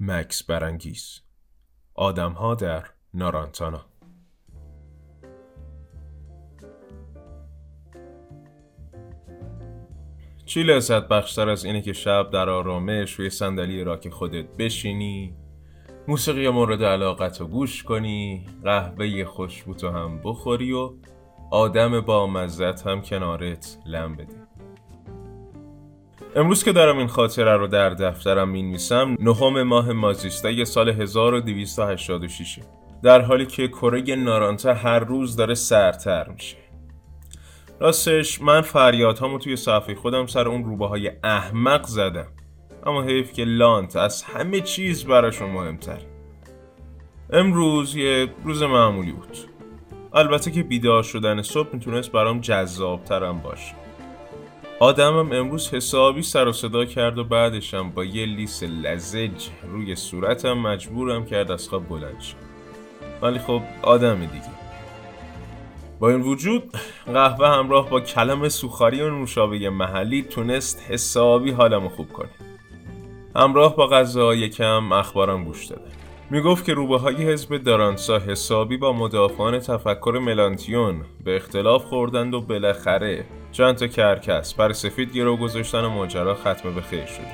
مکس برانگیز. آدمها در نارانتانا. چی لذت بخشتر از اینه که شب در آرامش روی صندلی راک خودت بشینی موسیقی مورد علاقت رو گوش کنی قهوه خوشبوتو هم بخوری و آدم با مزت هم کنارت لم بدی. امروز که دارم این خاطره رو در دفترم می‌نویسم نهم ماه مازیسته سال 1286 در حالی که کره نارانتا هر روز داره سرتر میشه. راستش من فریادهامو توی صفحه خودم سر اون روبه های احمق زدم. اما حیف که لانت از همه چیز براشون مهمتر. امروز یه روز معمولی بود. البته که بیدار شدن صبح می‌تونست برام جذابترم باشه. آدمم امروز حسابی سر و صدا کرد و بعدشم با یه لیس لزج روی صورتم مجبورم کرد از خواب بلند شد ولی خب آدم دیگه. با این وجود قهوه همراه با کلم سوخاری و نوشابه محلی تونست حسابی حالمو خوب کنه. همراه با غذا یکم اخبارم گوش داده. می‌گفت که روبه های حزب دارانسا حسابی با مدافعان تفکر ملانتیون به اختلاف خوردند و بالاخره چند تا کرکس بر سفید گرو گذاشتن و ماجرا ختم به خیر شده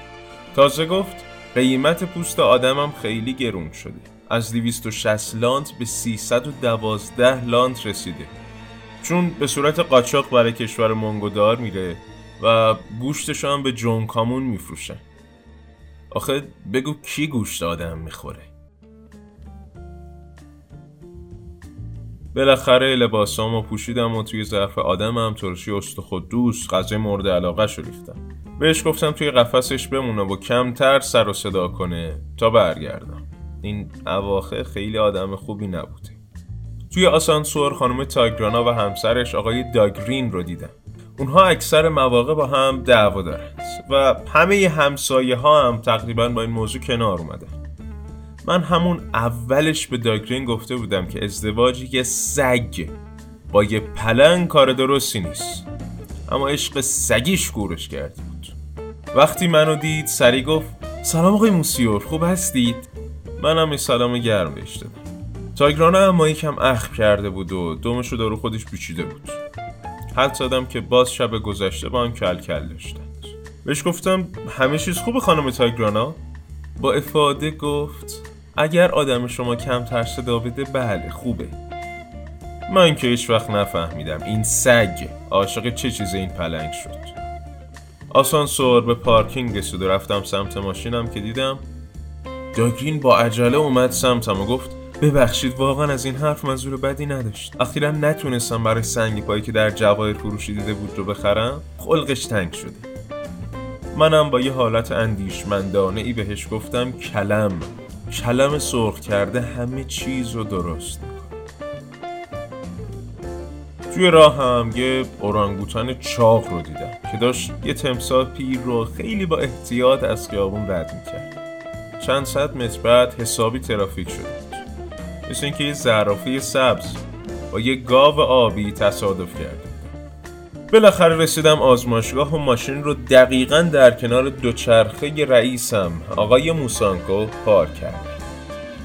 تازه گفت قیمت پوست آدمم خیلی گرون شده. از 260 لانت به 312 لانت رسیده. چون به صورت قاچاق برای کشور مونگودار میره و گوشتش هم به جونکامون میفروشن. آخه بگو کی گوشت آدم می‌خوره؟ بالاخره لباسامو پوشیدم و توی ظرف آدمم ترشی است خود دوست غذای مورد علاقه شو ریختم. بهش گفتم توی قفسش بمونه و کمتر سر و صدا کنه تا برگردم. این اواخر خیلی آدم خوبی نبوده. توی آسانسور خانم تاگرانا و همسرش آقای داگرین رو دیدم. اونها اکثر مواقع با هم دعوا دارند و همه همسایه ها هم تقریبا با این موضوع کنار اومدن. من همون اولش به داگرین گفته بودم که ازدواج یه سگ با یه پلنگ کار درستی نیست. اما عشق سگیش گورش کرده بود. وقتی منو دید سری گفت سلام آقای موسیور خوب هستید؟ منم این سلام گرم بهش دادم. تاگرانا اما یکم اخم کرده بود و دومش رو دارو خودش پیچیده بود. حد زدم که باز شب گذشته با هم کل کل داشتند. بهش گفتم همه چیز خوبه خانم تاگرانا؟ با افاده گفت اگر آدم شما کم ترس صدا بده بله خوبه. من که هیچ وقت نفهمیدم این سگ عاشق چه چیز این پلنگ شد. آسانسور به پارکینگ رسید و رفتم سمت ماشینم که دیدم داگرین با عجله اومد سمتم و گفت ببخشید واقعا از این حرف منظور بدی نداشت. اخیرا نتونستم برای سنگی پایی که در جواهر فروشی دیده بود رو بخرم خلقش تنگ شده. منم با یه حالت اندیشمندانه ای بهش گفتم کلم. کلم سرخ کرده همه چیز رو درست توی راه هم یه اورانگوتان چاق رو دیدم که داشت یه تمساه پیر رو خیلی با احتیاط از خیابون رد می‌کرد. چند صد متر بعد حسابی ترافیک شده مثل اینکه یه زرافه سبز با یه گاو آبی تصادف کرده بالاخره رسیدم آزمایشگاه و ماشین رو دقیقا در کنار دوچرخه رئیسم آقای موسانکو پارک کرد.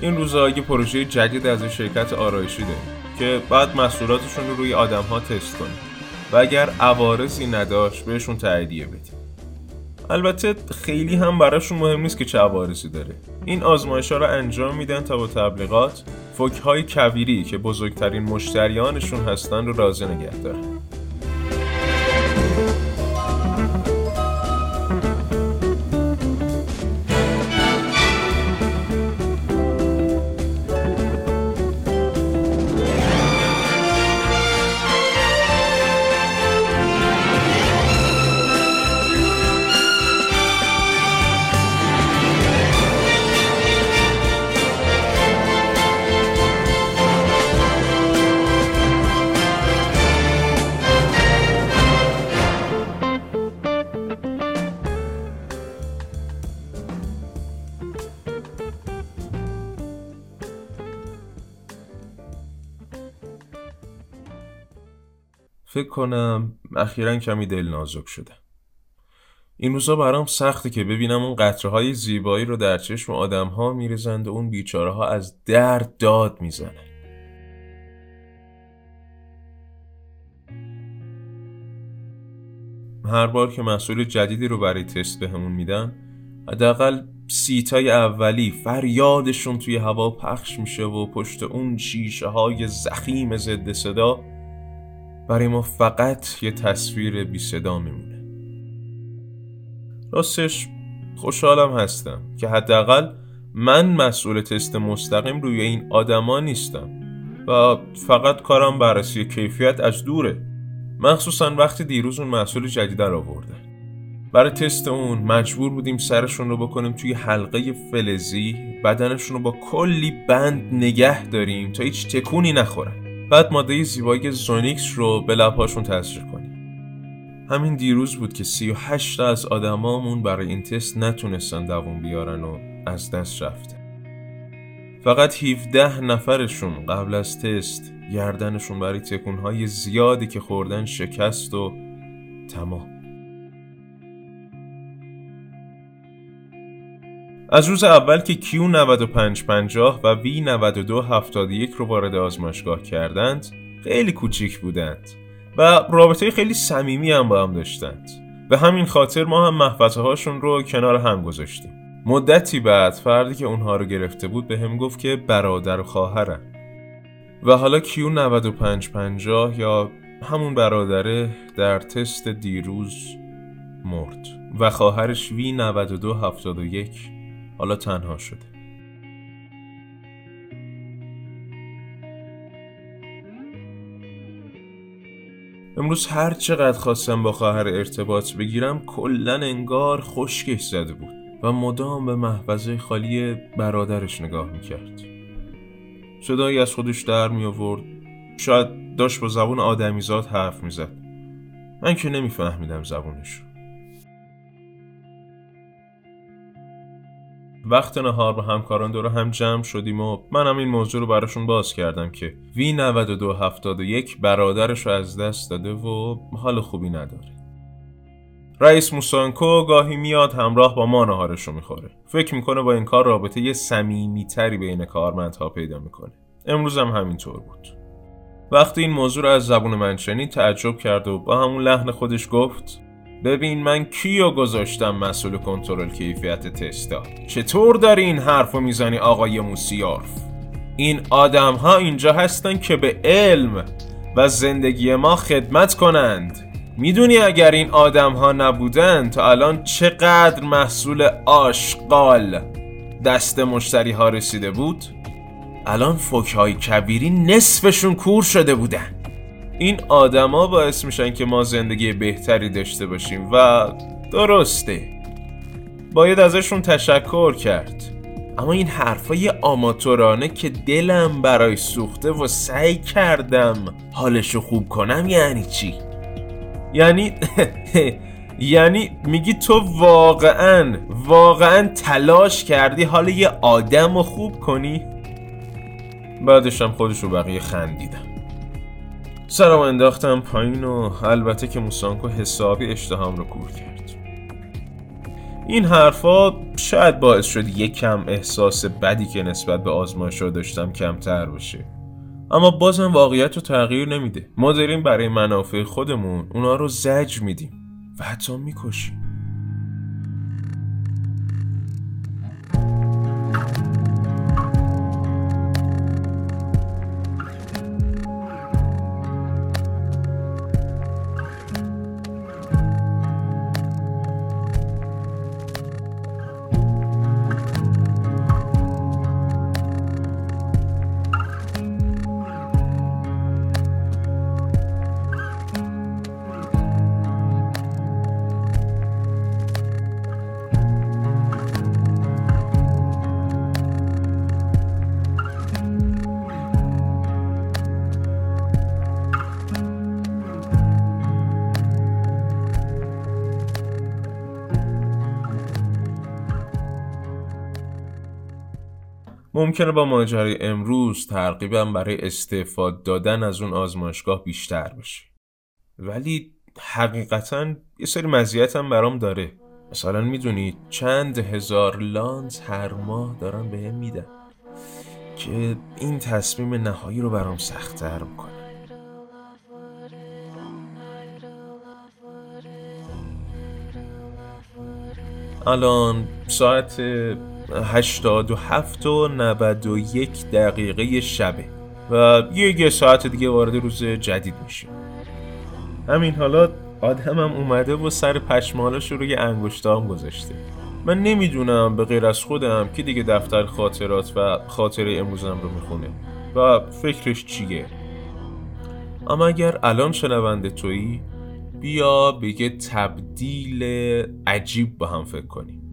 این روزها یه پروژه جدید از شرکت آرایشی داریم که بعد محصولاتشون رو روی آدم ها تست کنیم و اگر عوارضی نداشت بهشون تاییدیه بدیم. البته خیلی هم براشون مهم نیست که چه عوارضی داره. این آزمایش ها رو انجام میدن تا با تبلیغات فوک های کویری که بزرگترین مشتریانشون هستن رو راضی نگه دارن. فکر کنم اخیرا کمی دل نازک شده. این روزا برام سخته که ببینم اون قطره های زیبایی رو در چشم آدم ها میریزند و اون بیچاره ها از درد داد می‌زنن هر بار که مسئول جدیدی رو برای تست بهمون میدن حداقل سیتای اولی فریادشون توی هوا پخش میشه و پشت اون شیشه های زخیم ضد صدا برای ما فقط یه تصویر بی صدا میمونه. راستش خوشحالم هستم که حداقل من مسئول تست مستقیم روی این آدما نیستم و فقط کارم بررسی کیفیت از دوره. مخصوصا وقتی دیروز اون محصول جدید رو آورده. برای تست اون مجبور بودیم سرشون رو بکنیم توی حلقه فلزی بدنشون رو با کلی بند نگه داریم تا هیچ تکونی نخورن بعد ماده زیبایی زونیکس رو به لبهاشون تزریق کنیم همین دیروز بود که 38 تا از آدمامون برای این تست نتونستن دووم بیارن و از دست رفته. فقط 17 نفرشون قبل از تست گردنشون برای تکونهای زیادی که خوردن شکست و تمام. از روز اول که Q 9550 و V 9271 رو وارد آزمایشگاه کردند خیلی کوچیک بودند و رابطه خیلی صمیمی هم با هم داشتند. به همین خاطر ما هم محفظه هاشون رو کنار هم گذاشتیم. مدتی بعد فردی که اونها رو گرفته بود به هم گفت که برادر و خواهرن. و حالا کیو 9550 یا همون برادره در تست دیروز مرد و خواهرش وی 9271 حالا تنها شده. امروز هر چقدر خواستم با خواهر ارتباط بگیرم کلا انگار خشکش زده بود و مدام به محفظه خالی برادرش نگاه می‌کرد. صدایی از خودش در می آورد شاید داشت با زبون آدمیزاد حرف می‌زد. من که نمیفهمیدم زبونش وقت نهار با همکاران دور هم جمع شدیم و منم این موضوع رو براشون باز کردم که وی 9271 برادرش رو از دست داده و حال خوبی نداره. رئیس موسانکو گاهی میاد همراه با ما نهارش رو می‌خوره. فکر می‌کنه با این کار رابطه یه صمیمیتری بین کارمندها پیدا می‌کنه. امروز هم همینطور بود. وقتی این موضوع رو از زبون من شنید تعجب کرد و با همون لحن خودش گفت ببین من کیو گذاشتم مسئول کنترل کیفیت تستا. چطور داری این حرف رو می‌زنی آقای موسیارف؟ این آدم ها اینجا هستن که به علم و زندگی ما خدمت کنند. می‌دونی اگر این آدم ها نبودن تا الان چقدر محصول آشقال دست مشتری ها رسیده بود؟ الان فوک های کبیری نصفشون کور شده بودن. این آدما باعث میشن که ما زندگی بهتری داشته باشیم و درسته باید ازشون تشکر کرد اما این حرفای آماتورانه که دلم برای سوخته و سعی کردم حالشو خوب کنم یعنی چی؟ یعنی یعنی میگی تو واقعا واقعا تلاش کردی حال یه آدم رو خوب کنی؟ بعدشم خودش رو بقیه خندیدم سرم انداختم پایین و البته که موسانکو حسابی اشتهام رو کور کرد. این حرفا شاید باعث شد یک کم احساس بدی که نسبت به آزمایش داشتم کمتر بشه. اما بازم واقعیت رو تغییر نمیده. ما داریم برای منافع خودمون اونا رو زج میدیم و حتی می‌کشیم. ممکنه با ماجرای امروز ترقیبم برای استفاده دادن از اون آزمایشگاه بیشتر بشه. ولی حقیقتا یه سری مزیت هم برام داره. مثلا می‌دونی چند هزار لانز هر ماه دارن به هم میدن که این تصمیم نهایی رو برام سختتر می‌کنه. الان ساعت هشتاد و هفت و نود و یک دقیقه شبه. و یه ساعت دیگه وارد روز جدید میشیم. همین حالا آدمم اومده و سر پشمالش رو روی انگشتام گذاشته. من نمی‌دونم به غیر از خودم که دیگه دفتر خاطرات و خاطره امروزم رو می‌خونه و فکرش چیه. اما اگر الان شنونده تویی بیا به یه تبدیل عجیب با هم فکر کنیم.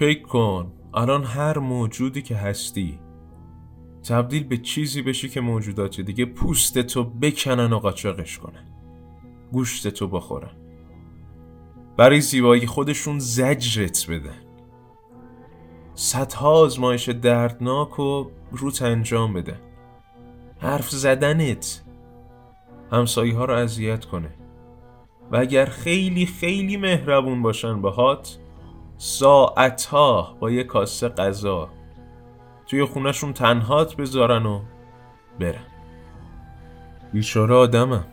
فکر کن الان هر موجودی که هستی تبدیل به چیزی بشی که موجودات دیگه پوست تو بکنن و قاچاقش کنن. گوشت تو بخورن. برای زیبایی خودشون زجرت بدن. صدها آزمایش دردناک و روت انجام بدن حرف زدنت همسایه ها رو اذیت کنه. و اگر خیلی خیلی مهربون باشن باهات ساعتها با یه کاسه غذا. توی خونشون تنهات بذارن و برن. بیچاره آدمم.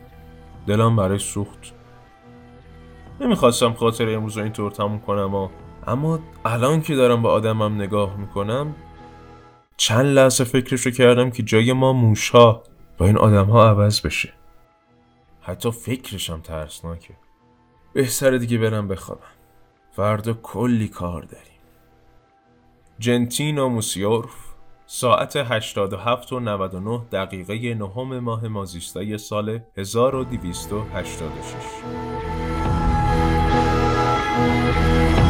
دلم برای سوخت. نمی‌خواستم خاطر امروز رو اینطور تموم کنم و اما الان که دارم با آدمم نگاه می‌کنم چند لحظه فکرشو کردم که جای ما موشها با این آدم ها عوض بشه. حتی فکرشم ترسناکه. بهتره دیگه برم بخوابم. فردا کلی کار داریم. جنتینو موسیورف ساعت 87 و 99 دقیقه نهم ماه مازیستای سال 1286